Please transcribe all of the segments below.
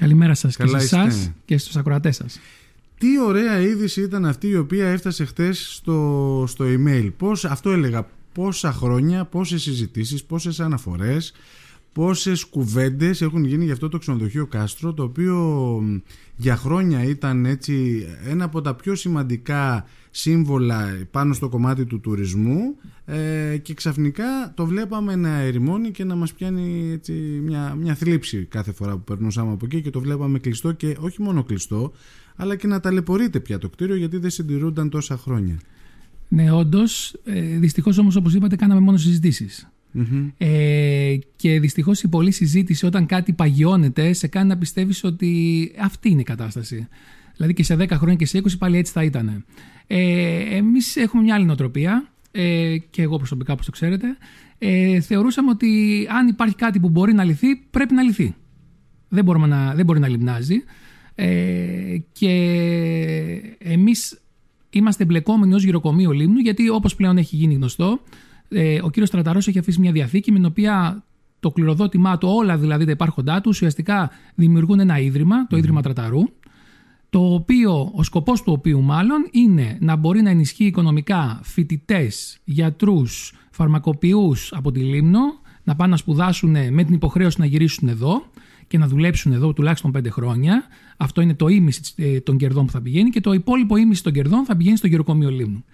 Καλημέρα σας και Καλά σε εσάς είστε. και στους ακροατές σας. Τι ωραία είδηση ήταν αυτή η οποία έφτασε χτες στο, στο email. Πώς, αυτό έλεγα, πόσα χρόνια, πόσες συζητήσεις, πόσες αναφορές, πόσες κουβέντες έχουν γίνει για αυτό το ξενοδοχείο Κάστρο, το οποίο μ, για χρόνια ήταν έτσι ένα από τα πιο σημαντικά σύμβολα πάνω στο κομμάτι του τουρισμού ε, και ξαφνικά το βλέπαμε να ερημώνει και να μας πιάνει έτσι μια, μια θλίψη κάθε φορά που περνούσαμε από εκεί και το βλέπαμε κλειστό και όχι μόνο κλειστό αλλά και να ταλαιπωρείται πια το κτίριο γιατί δεν συντηρούνταν τόσα χρόνια. Ναι, όντως. Ε, Δυστυχώς όμως, όπως είπατε, κάναμε μόνο συζητήσεις. Μμμ. Ε, και δυστυχώς η πολλή συζήτηση όταν κάτι παγιώνεται σε κάνει να πιστεύεις ότι αυτή είναι η κατάσταση. Δηλαδή και σε 10 χρόνια και σε 20 πάλι έτσι θα ήταν. Ε, Εμείς έχουμε μια άλλη νοοτροπία ε, και εγώ προσωπικά, όπως το ξέρετε. Ε, θεωρούσαμε ότι αν υπάρχει κάτι που μπορεί να λυθεί, πρέπει να λυθεί. Δεν, μπορούμε να, δεν μπορεί να λιμνάζει. Ε, και εμείς είμαστε εμπλεκόμενοι ως γυροκομείο Λίμνου γιατί όπως πλέον έχει γίνει γνωστό ε, ο κύριος Στραταρός έχει αφήσει μια διαθήκη με την οποία το κληροδότημά του, όλα δηλαδή τα υπάρχοντά του ουσιαστικά δημιουργούν ένα ίδρυμα, το Ίδρυμα Τραταρού το οποίο, ο σκοπός του οποίου μάλλον είναι να μπορεί να ενισχύει οικονομικά φοιτητές, γιατρούς, φαρμακοποιούς από τη Λίμνο να πάνε να σπουδάσουν με την υποχρέωση να γυρίσουν εδώ και να δουλέψουν εδώ τουλάχιστον πέντε χρόνια. Αυτό είναι το ίμιση ε, των κερδών που θα πηγαίνει και το υπόλοιπο ίμιση των κερδών θα πηγαίνει στο γεροκομείο Λίμνου.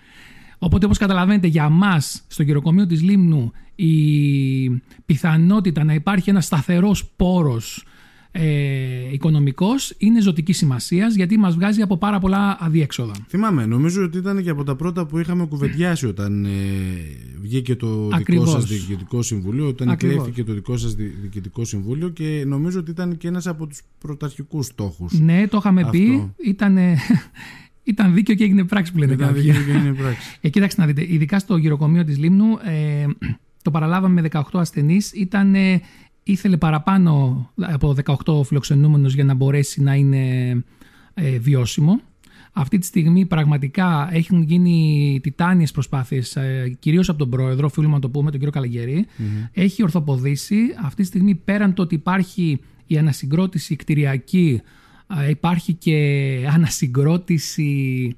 Οπότε όπως καταλαβαίνετε για μας στο γεροκομείο της Λίμνου η πιθανότητα να υπάρχει ένας σταθερός πόρος ε, οικονομικός είναι ζωτική σημασίας γιατί μας βγάζει από πάρα πολλά αδιέξοδα. Θυμάμαι, νομίζω ότι ήταν και από τα πρώτα που είχαμε κουβεντιάσει όταν ε, βγήκε το δικό Ακριβώς. σας διοικητικό συμβούλιο, όταν Ακριβώς. εκλέχθηκε το δικό σας δι- διοικητικό συμβούλιο και νομίζω ότι ήταν και ένας από τους πρωταρχικούς στόχους. Ναι, το είχαμε πει. Αυτό. Ήταν, ήταν δίκαιο και έγινε πράξη που λένε Ήταν κάποιοι. δίκαιο και είναι πράξη. Ε, κοίταξε να δείτε, ειδικά στο γυροκομείο της Λίμνου ε, το παραλάβαμε με 18 ασθενείς. Ήταν, ε, ήθελε παραπάνω από 18 φιλοξενούμενους για να μπορέσει να είναι ε, βιώσιμο. Αυτή τη στιγμή πραγματικά έχουν γίνει τιτάνιες προσπάθειες, ε, κυρίως από τον πρόεδρο, οφείλουμε να το πούμε, τον κύριο Καλαγερή. Έχει ορθοποδήσει. Αυτή τη στιγμή πέραν το ότι υπάρχει η ανασυγκρότηση κτηριακή, ε, υπάρχει και ανασυγκρότηση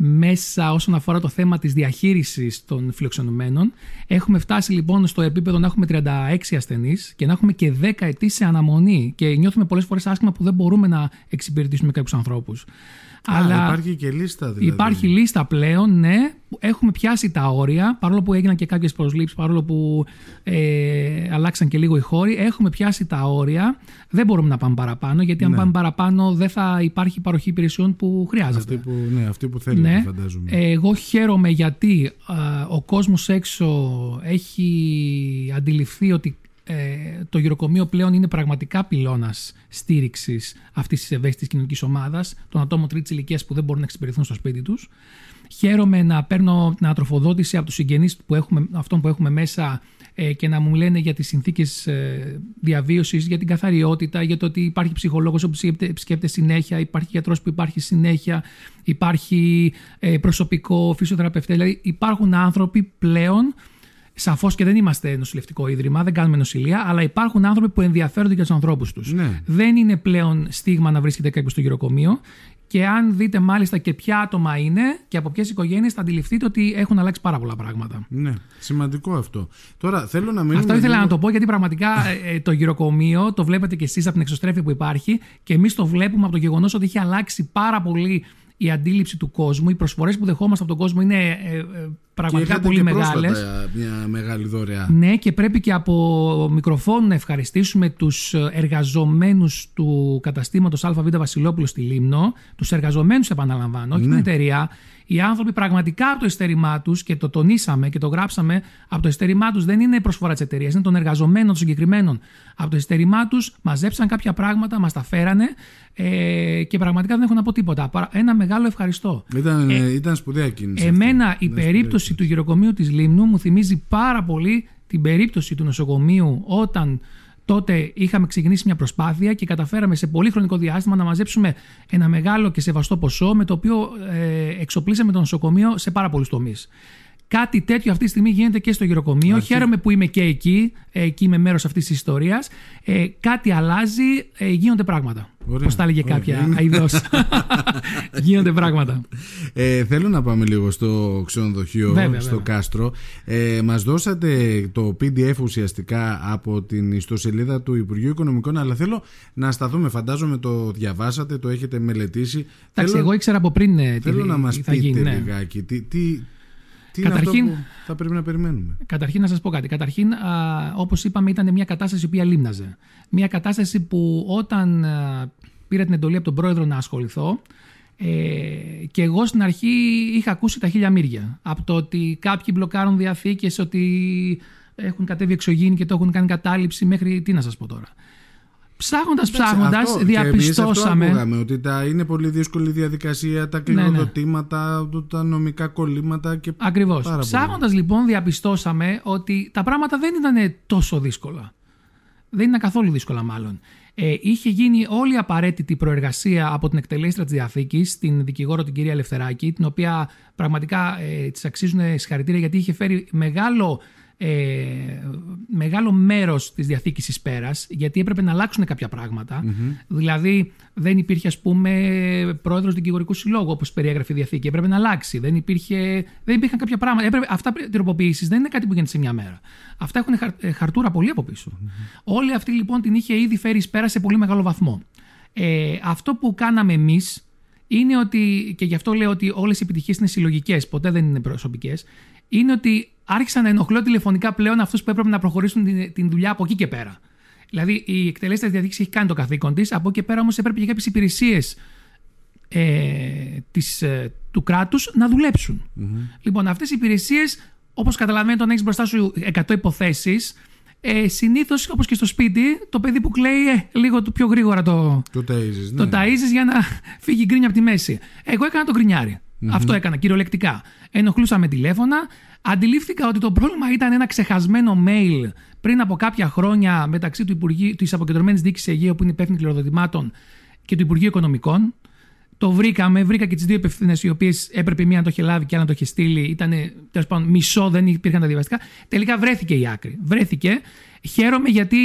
μέσα όσον αφορά το θέμα της διαχείρισης των φιλοξενουμένων. Έχουμε φτάσει λοιπόν στο επίπεδο να έχουμε 36 ασθενείς και να έχουμε και 10 ετής σε αναμονή και νιώθουμε πολλές φορές άσχημα που δεν μπορούμε να εξυπηρετήσουμε κάποιους ανθρώπους. Α, υπάρχει και λίστα δηλαδή. Υπάρχει λίστα πλέον, ναι. Έχουμε πιάσει τα όρια, παρόλο που έγιναν και κάποιες προσλήψεις, παρόλο που ε, αλλάξαν και λίγο οι χώροι. Έχουμε πιάσει τα όρια. Δεν μπορούμε να πάμε παραπάνω, γιατί αν Ναι. πάμε παραπάνω δεν θα υπάρχει παροχή υπηρεσιών που χρειάζεται. Αυτή που, ναι, αυτή που θέλετε Ναι. φαντάζομαι. Εγώ χαίρομαι γιατί α, ο κόσμος έξω έχει αντιληφθεί ότι ε, το γυροκομείο πλέον είναι πραγματικά πυλώνας στήριξης αυτής της ευαίσθητης κοινωνικής ομάδας των ατόμων τρίτης ηλικίας που δεν μπορούν να εξυπηρεθούν στο σπίτι τους. Χαίρομαι να παίρνω την ανατροφοδότηση από τους συγγενείς που έχουμε, αυτών που έχουμε μέσα ε, και να μου λένε για τις συνθήκες ε, διαβίωσης, για την καθαριότητα, για το ότι υπάρχει ψυχολόγος που επισκέπτε- επισκέπτεται συνέχεια, υπάρχει γιατρός που υπάρχει συνέχεια, υπάρχει ε, προσωπικό, φυσιοθεραπευτές. Δηλαδή υπάρχουν άνθρωποι πλέον Σαφώς και δεν είμαστε νοσηλευτικό ίδρυμα, δεν κάνουμε νοσηλεία, αλλά υπάρχουν άνθρωποι που ενδιαφέρονται για τους ανθρώπους τους. Ναι. Δεν είναι πλέον στίγμα να βρίσκεται κάποιος στο γυροκομείο. Και αν δείτε μάλιστα και ποια άτομα είναι και από ποιες οικογένειες, θα αντιληφθείτε ότι έχουν αλλάξει πάρα πολλά πράγματα. Ναι, σημαντικό αυτό. Τώρα θέλω να μείνουμε Αυτό ήθελα λίγο- να το πω γιατί πραγματικά ε, ε, το γυροκομείο το βλέπετε και εσείς από την εξωστρέφεια που υπάρχει και εμείς το βλέπουμε από το γεγονός ότι έχει αλλάξει πάρα πολύ η αντίληψη του κόσμου. Οι προσφορές που δεχόμαστε από τον κόσμο είναι ε, ε, και πραγματικά είχατε πολύ και μεγάλες. πρόσφατα μια μεγάλη δωρεά. Ναι, και πρέπει και από μικροφόνο να ευχαριστήσουμε τους εργαζομένους του καταστήματος ΑΒ Βασιλόπουλο στη Λίμνο, τους εργαζομένους επαναλαμβάνω, όχι Ναι. την εταιρεία. Οι άνθρωποι πραγματικά από το ειστέρημά τους και το τονίσαμε και το γράψαμε, από το ειστέρημά τους δεν είναι προσφορά της εταιρείας, είναι των εργαζομένων των συγκεκριμένων. Από το ειστέρημά τους μαζέψαν κάποια πράγματα, μας τα φέρανε ε, και πραγματικά δεν έχω να πω τίποτα. Παρά- Ένα μεγάλο ευχαριστώ. Ήταν, ε, ήταν σπουδαία κίνηση. Εμένα αυτή. η Ήταν σπουδαία περίπτωση του γυροκομείου της Λίμνου μου θυμίζει πάρα πολύ την περίπτωση του νοσοκομείου όταν τότε είχαμε ξεκινήσει μια προσπάθεια και καταφέραμε σε πολύ χρονικό διάστημα να μαζέψουμε ένα μεγάλο και σεβαστό ποσό με το οποίο ε, εξοπλίσαμε το νοσοκομείο σε πάρα πολλούς τομείς. Κάτι τέτοιο αυτή τη στιγμή γίνεται και στο γυροκομείο. Αρχή. Χαίρομαι που είμαι και εκεί. Ε, εκεί είμαι μέρος αυτής της ιστορίας. Ε, κάτι αλλάζει, ε, γίνονται πράγματα. Ωραία. Πώς τα έλεγε Ωραία. κάποια Είναι. αειδό. γίνονται πράγματα. Ε, θέλω να πάμε λίγο στο ξενοδοχείο, Βέβαια, στο βέβαια. κάστρο. Ε, μας δώσατε το PDF ουσιαστικά από την ιστοσελίδα του Υπουργείου Οικονομικών, αλλά θέλω να σταθούμε, φαντάζομαι το διαβάσατε, το έχετε μελετήσει. Εντάξει, θέλω, εγώ ήξερα από πριν ε, τι θέλω να μας θα πείτε γίνει. ναι. λιγάκι, τι, τι, τι Καταρχήν- είναι αυτό που θα πρέπει να περιμένουμε; Καταρχήν να σας πω κάτι. Καταρχήν, α, όπως είπαμε, ήταν μια κατάσταση η οποία λίμναζε. Μια κατάσταση που όταν α, πήρα την εντολή από τον πρόεδρο να ασχοληθώ, ε, και εγώ στην αρχή είχα ακούσει τα χίλια μύρια. Από το ότι κάποιοι μπλοκάρουν διαθήκες, ότι έχουν κατέβει εξωγήινη και το έχουν κάνει κατάληψη μέχρι τι να σας πω τώρα. Ψάχνοντας, ψάχνοντας, Αυτό- και εμείς αυτό διαπιστώσαμε... ακούγαμε, ότι τα, είναι πολύ δύσκολη διαδικασία, τα Ναι, ναι. κληροδοτήματα, το- τα νομικά κολλήματα και Ακριβώς. Πάρα πολύ. Ψάχνοντας λοιπόν διαπιστώσαμε ότι τα πράγματα δεν ήταν τόσο δύσκολα. Δεν ήταν καθόλου δύσκολα μάλλον. Ε, είχε γίνει όλη η απαραίτητη προεργασία από την εκτελέστρα της Διαθήκης, την δικηγόρο την κυρία Ελευθεράκη, την οποία πραγματικά ε, της αξίζουν συγχαρητήρια γιατί είχε φέρει μεγάλο, ε, μεγάλο μέρος της Διαθήκης εις πέρας, γιατί έπρεπε να αλλάξουν κάποια πράγματα. Δηλαδή δεν υπήρχε ας πούμε πρόεδρος δικηγορικού συλλόγου όπως περιέγραφε η Διαθήκη, έπρεπε να αλλάξει. Δεν, υπήρχε, δεν υπήρχαν κάποια πράγματα. Έπρεπε, αυτά οι τροποποιήσεις δεν είναι κάτι που γίνεται σε μια μέρα. Αυτά έχουν χαρ- ε, χαρτούρα πολύ από πίσω. Όλη αυτή λοιπόν την είχε ήδη φέρει εις πέρα σε πολύ μεγάλο βαθμό. Ε, αυτό που κάναμε εμείς είναι ότι, και γι' αυτό λέω ότι όλες οι επιτυχίες είναι συλλογικές, ποτέ δεν είναι προσωπικές, είναι ότι άρχισαν να ενοχλώ τηλεφωνικά πλέον αυτούς που έπρεπε να προχωρήσουν την, την δουλειά από εκεί και πέρα. Δηλαδή, η εκτελέστρια διαδίκησης έχει κάνει το καθήκον της, από εκεί και πέρα όμως έπρεπε και κάποιες υπηρεσίες ε, της, ε, του κράτους να δουλεψουν Λοιπόν, αυτές οι υπηρεσίες, όπως καταλαβαίνετε, όταν έχεις μπροστά σου 100 υποθέσεις, ε, συνήθως, όπως και στο σπίτι, το παιδί που κλαίει ε, λίγο το πιο γρήγορα το, το ταΐζεις. το ναι. ταΐζεις για να φύγει η γκρίνια από τη μέση. Εγώ έκανα το γκρινιάρι. Αυτό έκανα κυριολεκτικά. Ενοχλούσα με τηλέφωνα. Αντιλήφθηκα ότι το πρόβλημα ήταν ένα ξεχασμένο mail πριν από κάποια χρόνια μεταξύ του Υπουργείου, της Αποκεντρωμένης Διοίκησης Αιγαίου που είναι υπεύθυνη κληροδοτημάτων και του Υπουργείου Οικονομικών. Το βρήκαμε, βρήκα και τις δύο υπευθύνες οι οποίες έπρεπε μία να το είχε λάβει και άλλη να το είχε στείλει. Ήταν τέλος πάντων μισό, δεν υπήρχαν τα διαβαστικά. Τελικά βρέθηκε η άκρη. Βρέθηκε. Χαίρομαι γιατί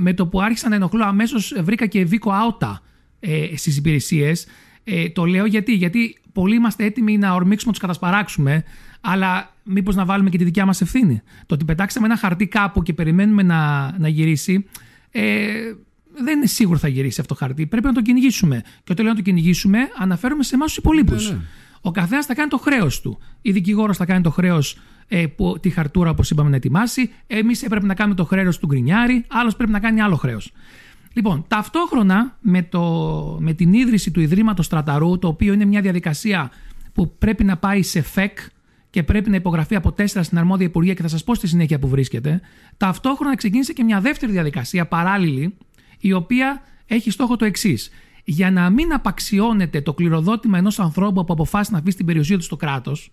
με το που άρχισα να ενοχλώ αμέσως βρήκα και βίκο άουτα ε, στις υπηρεσίες. Ε, το λέω γιατί, γιατί πολλοί είμαστε έτοιμοι να ορμήξουμε, να τους κατασπαράξουμε, αλλά μήπως να βάλουμε και τη δικιά μας ευθύνη. Το ότι πετάξαμε ένα χαρτί κάπου και περιμένουμε να, να γυρίσει, ε, δεν είναι σίγουρο θα γυρίσει αυτό το χαρτί. Πρέπει να το κυνηγήσουμε. Και όταν λέω να το κυνηγήσουμε, αναφέρομαι σε εμάς τους υπολείπους. Ναι, ναι. Ο καθένας θα κάνει το χρέος του. Η δικηγόρος θα κάνει το χρέος ε, που, τη χαρτούρα, όπως είπαμε, να ετοιμάσει. Εμείς έπρεπε να κάνουμε το χρέος του γκρινιάρη. Άλλος πρέπει να κάνει άλλο χρέος. Λοιπόν, ταυτόχρονα με, το, με την ίδρυση του Ιδρύματος Στραταρού, το οποίο είναι μια διαδικασία που πρέπει να πάει σε ΦΕΚ και πρέπει να υπογραφεί από τέσσερα στην αρμόδια Υπουργεία και θα σας πω στη συνέχεια που βρίσκεται, ταυτόχρονα ξεκίνησε και μια δεύτερη διαδικασία παράλληλη, η οποία έχει στόχο το εξής. Για να μην απαξιώνεται το κληροδότημα ενός ανθρώπου που αποφάσισε να αφήσει την περιουσία του στο κράτος,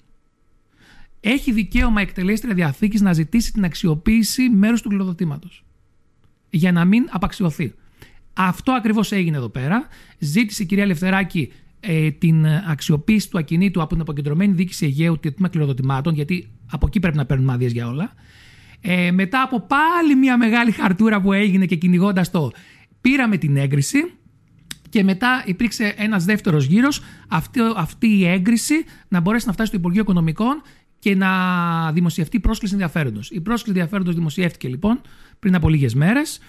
έχει δικαίωμα εκτελέστρια διαθήκης να ζητήσει την αξιοποίηση μέρους του κληροδοτήματος για να μην απαξιωθεί. Αυτό ακριβώς έγινε εδώ πέρα. Ζήτησε η κυρία Λευθεράκη ε, την αξιοποίηση του ακινήτου από την αποκεντρωμένη διοίκηση Αιγαίου και τμήμα κληροδοτημάτων, γιατί από εκεί πρέπει να παίρνουμε άδειες για όλα. Ε, μετά από πάλι μια μεγάλη χαρτούρα που έγινε και κυνηγώντας το, πήραμε την έγκριση και μετά υπήρξε ένας δεύτερος γύρος αυτή, αυτή η έγκριση να μπορέσει να φτάσει στο Υπουργείο Οικονομικών και να δημοσιευτεί πρόσκληση ενδιαφέροντος. Η πρόσκληση ενδιαφέροντος δημοσιεύτηκε λοιπόν πριν από λίγες μέρες.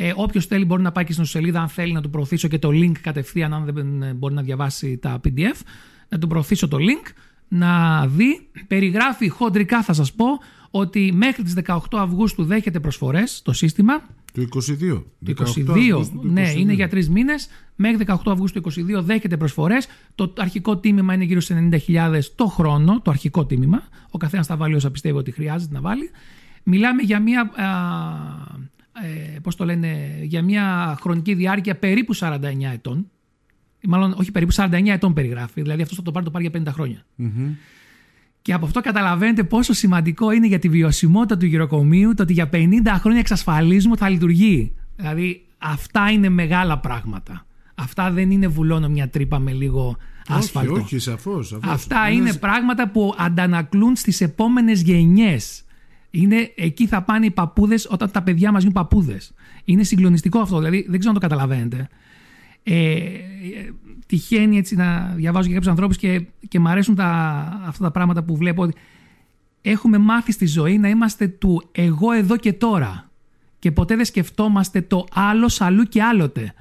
Ε, Όποιος θέλει μπορεί να πάει και στην σελίδα, αν θέλει να του προωθήσω και το link κατευθείαν, αν δεν μπορεί να διαβάσει τα PDF, να του προωθήσω το link, να δει. Περιγράφει χοντρικά, θα σας πω, ότι μέχρι τις 18 Αυγούστου δέχεται προσφορές το σύστημα. Το 22. Το 18 22, Αυγούστου του ναι, 22. είναι για τρεις μήνες. Μέχρι 18 Αυγούστου του 22 δέχεται προσφορές. Το αρχικό τίμημα είναι γύρω σε 90.000 το χρόνο. Το αρχικό τίμημα. Ο καθένας θα βάλει όσα πιστεύει ότι χρειάζεται να βάλει. Μιλάμε για μια. Α, ε, πώς το λένε, για μια χρονική διάρκεια περίπου 49 ετών. Μάλλον όχι περίπου 49 ετών περιγράφει. Δηλαδή αυτός θα το πάρει, το πάρει για 50 χρόνια. Μμμ. Και από αυτό καταλαβαίνετε πόσο σημαντικό είναι για τη βιωσιμότητα του γυροκομείου το ότι για 50 χρόνια εξασφαλίζουμε ότι θα λειτουργεί. Δηλαδή αυτά είναι μεγάλα πράγματα. Αυτά δεν είναι βουλώνω μια τρύπα με λίγο άσφαλτο. Όχι, όχι, σαφώς, σαφώς. Αυτά είναι πράγματα που αντανακλούν στις επόμενες γενιές. Είναι, εκεί θα πάνε οι παππούδες όταν τα παιδιά μας γίνουν παππούδες. Είναι συγκλονιστικό αυτό, δηλαδή δεν ξέρω αν το καταλαβαίνετε. Ε, τυχαίνει έτσι να διαβάζω για κάποιους ανθρώπους και, και μου αρέσουν τα, αυτά τα πράγματα που βλέπω. Ότι έχουμε μάθει στη ζωή να είμαστε του εγώ εδώ και τώρα. Και ποτέ δεν σκεφτόμαστε το άλλος αλλού και άλλοτε.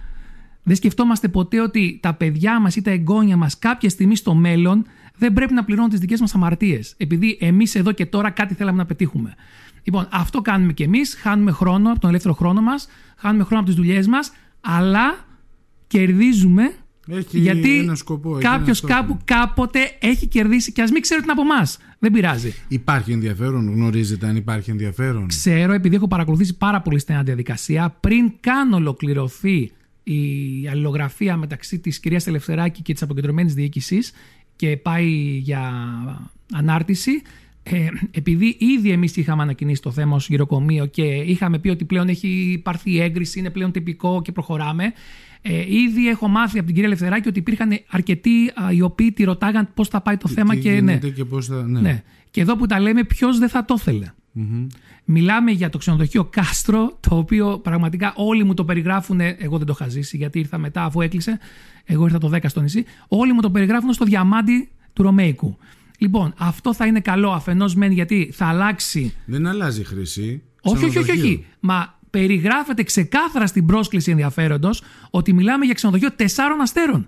Δεν σκεφτόμαστε ποτέ ότι τα παιδιά μας ή τα εγγόνια μας κάποια στιγμή στο μέλλον δεν πρέπει να πληρώνουν τις δικές μας αμαρτίες. Επειδή εμείς εδώ και τώρα κάτι θέλαμε να πετύχουμε. Λοιπόν, αυτό κάνουμε κι εμείς. Χάνουμε χρόνο από τον ελεύθερο χρόνο μας, χάνουμε χρόνο από τις δουλειές μας, αλλά κερδίζουμε Έχει γιατί ένα σκοπό, έχει κάποιος ένα στόχο. κάπου κάποτε έχει κερδίσει και ας μην ξέρει την από εμάς. Δεν πειράζει. Υπάρχει ενδιαφέρον, γνωρίζετε αν υπάρχει ενδιαφέρον. Ξέρω, επειδή έχω παρακολουθήσει πάρα πολύ στενά διαδικασία, πριν καν ολοκληρωθεί η αλληλογραφία μεταξύ της κυρίας Ελευθεράκη και της αποκεντρωμένης διοίκησης και πάει για ανάρτηση, ε, επειδή ήδη εμείς είχαμε ανακοινήσει το θέμα ως γυροκομείο και είχαμε πει ότι πλέον έχει πάρθει η έγκριση, είναι πλέον τυπικό και προχωράμε. Ε, ήδη έχω μάθει από την κυρία Ελευθεράκη ότι υπήρχαν αρκετοί α, οι οποίοι τη ρωτάγαν πώς θα πάει το θέμα Τι και ναι. γίνεται και πώς θα... Ναι. ναι. Και εδώ που τα λέμε, ποιος δεν θα το ήθελε. Μμμ. Μιλάμε για το ξενοδοχείο Κάστρο, το οποίο πραγματικά όλοι μου το περιγράφουν. Εγώ δεν το είχα ζήσει γιατί ήρθα μετά αφού έκλεισε. Εγώ ήρθα το 10 στο νησί. Όλοι μου το περιγράφουν στο διαμάντι του Ρωμαϊκού. Λοιπόν, αυτό θα είναι καλό αφενός μεν γιατί θα αλλάξει. Δεν αλλάζει η χρήση. Όχι, όχι, όχι, Ξενοδοχείο. όχι. Μα περιγράφεται ξεκάθαρα στην πρόσκληση ενδιαφέροντος ότι μιλάμε για ξενοδοχείο τεσσάρων αστέρων.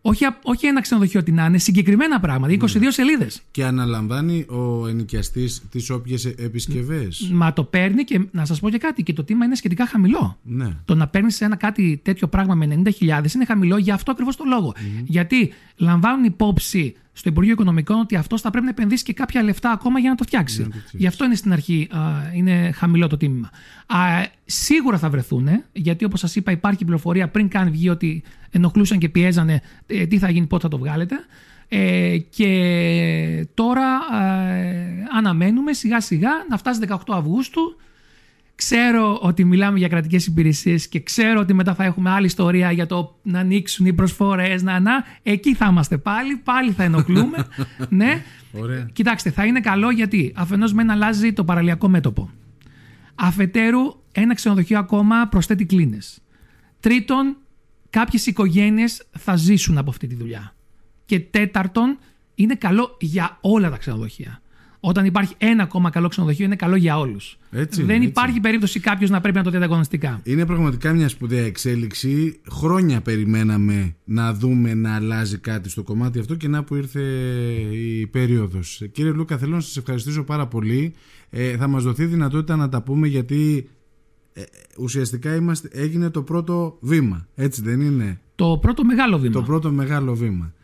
όχι, α- όχι ένα ξενοδοχείο ότι να είναι, συγκεκριμένα πράγματα. 22 σελίδες. Και αναλαμβάνει ο ενοικιαστής τις όποιες επισκευές. Μα το παίρνει και να σας πω και κάτι. Και το τίμημα είναι σχετικά χαμηλό. Ναι. Το να παίρνεις ένα κάτι τέτοιο πράγμα με 90.000 είναι χαμηλό για αυτό ακριβώς το λόγο. Γιατί λαμβάνουν υπόψη στο Υπουργείο Οικονομικών ότι αυτός θα πρέπει να επενδύσει και κάποια λεφτά ακόμα για να το φτιάξει. Για να το φτιάξει. Γι' αυτό είναι στην αρχή α, είναι χαμηλό το τίμημα. Α, σίγουρα θα βρεθούν, γιατί όπως σας είπα, υπάρχει πληροφορία πριν καν βγει ότι ενοχλούσαν και πιέζανε ε, τι θα γίνει, πότε θα το βγάλετε. Ε, και τώρα ε, αναμένουμε σιγά σιγά να φτάσει 18 Αυγούστου Ξέρω ότι μιλάμε για κρατικές υπηρεσίες και ξέρω ότι μετά θα έχουμε άλλη ιστορία για το να ανοίξουν οι προσφορές. Να, να. Εκεί θα είμαστε πάλι, πάλι θα ενοχλούμε. ναι. Ωραία. Κοιτάξτε, θα είναι καλό γιατί αφενός μεν αλλάζει το παραλιακό μέτωπο. Αφετέρου, ένα ξενοδοχείο ακόμα προσθέτει κλίνες. Τρίτον, κάποιες οικογένειες θα ζήσουν από αυτή τη δουλειά. Και τέταρτον, είναι καλό για όλα τα ξενοδοχεία. Όταν υπάρχει ένα ακόμα καλό ξενοδοχείο, είναι καλό για όλους. Έτσι είναι, Δεν έτσι. υπάρχει περίπτωση κάποιος να πρέπει να το δει ανταγωνιστικά. Είναι πραγματικά μια σπουδαία εξέλιξη. Χρόνια περιμέναμε να δούμε να αλλάζει κάτι στο κομμάτι αυτό και να που ήρθε η περίοδος. Κύριε Λούκα, θέλω να σας ευχαριστήσω πάρα πολύ. Ε, θα μας δοθεί δυνατότητα να τα πούμε γιατί ε, ουσιαστικά είμαστε, έγινε το πρώτο βήμα. Έτσι δεν είναι; Το πρώτο μεγάλο βήμα. Το πρώτο μεγάλο βήμα.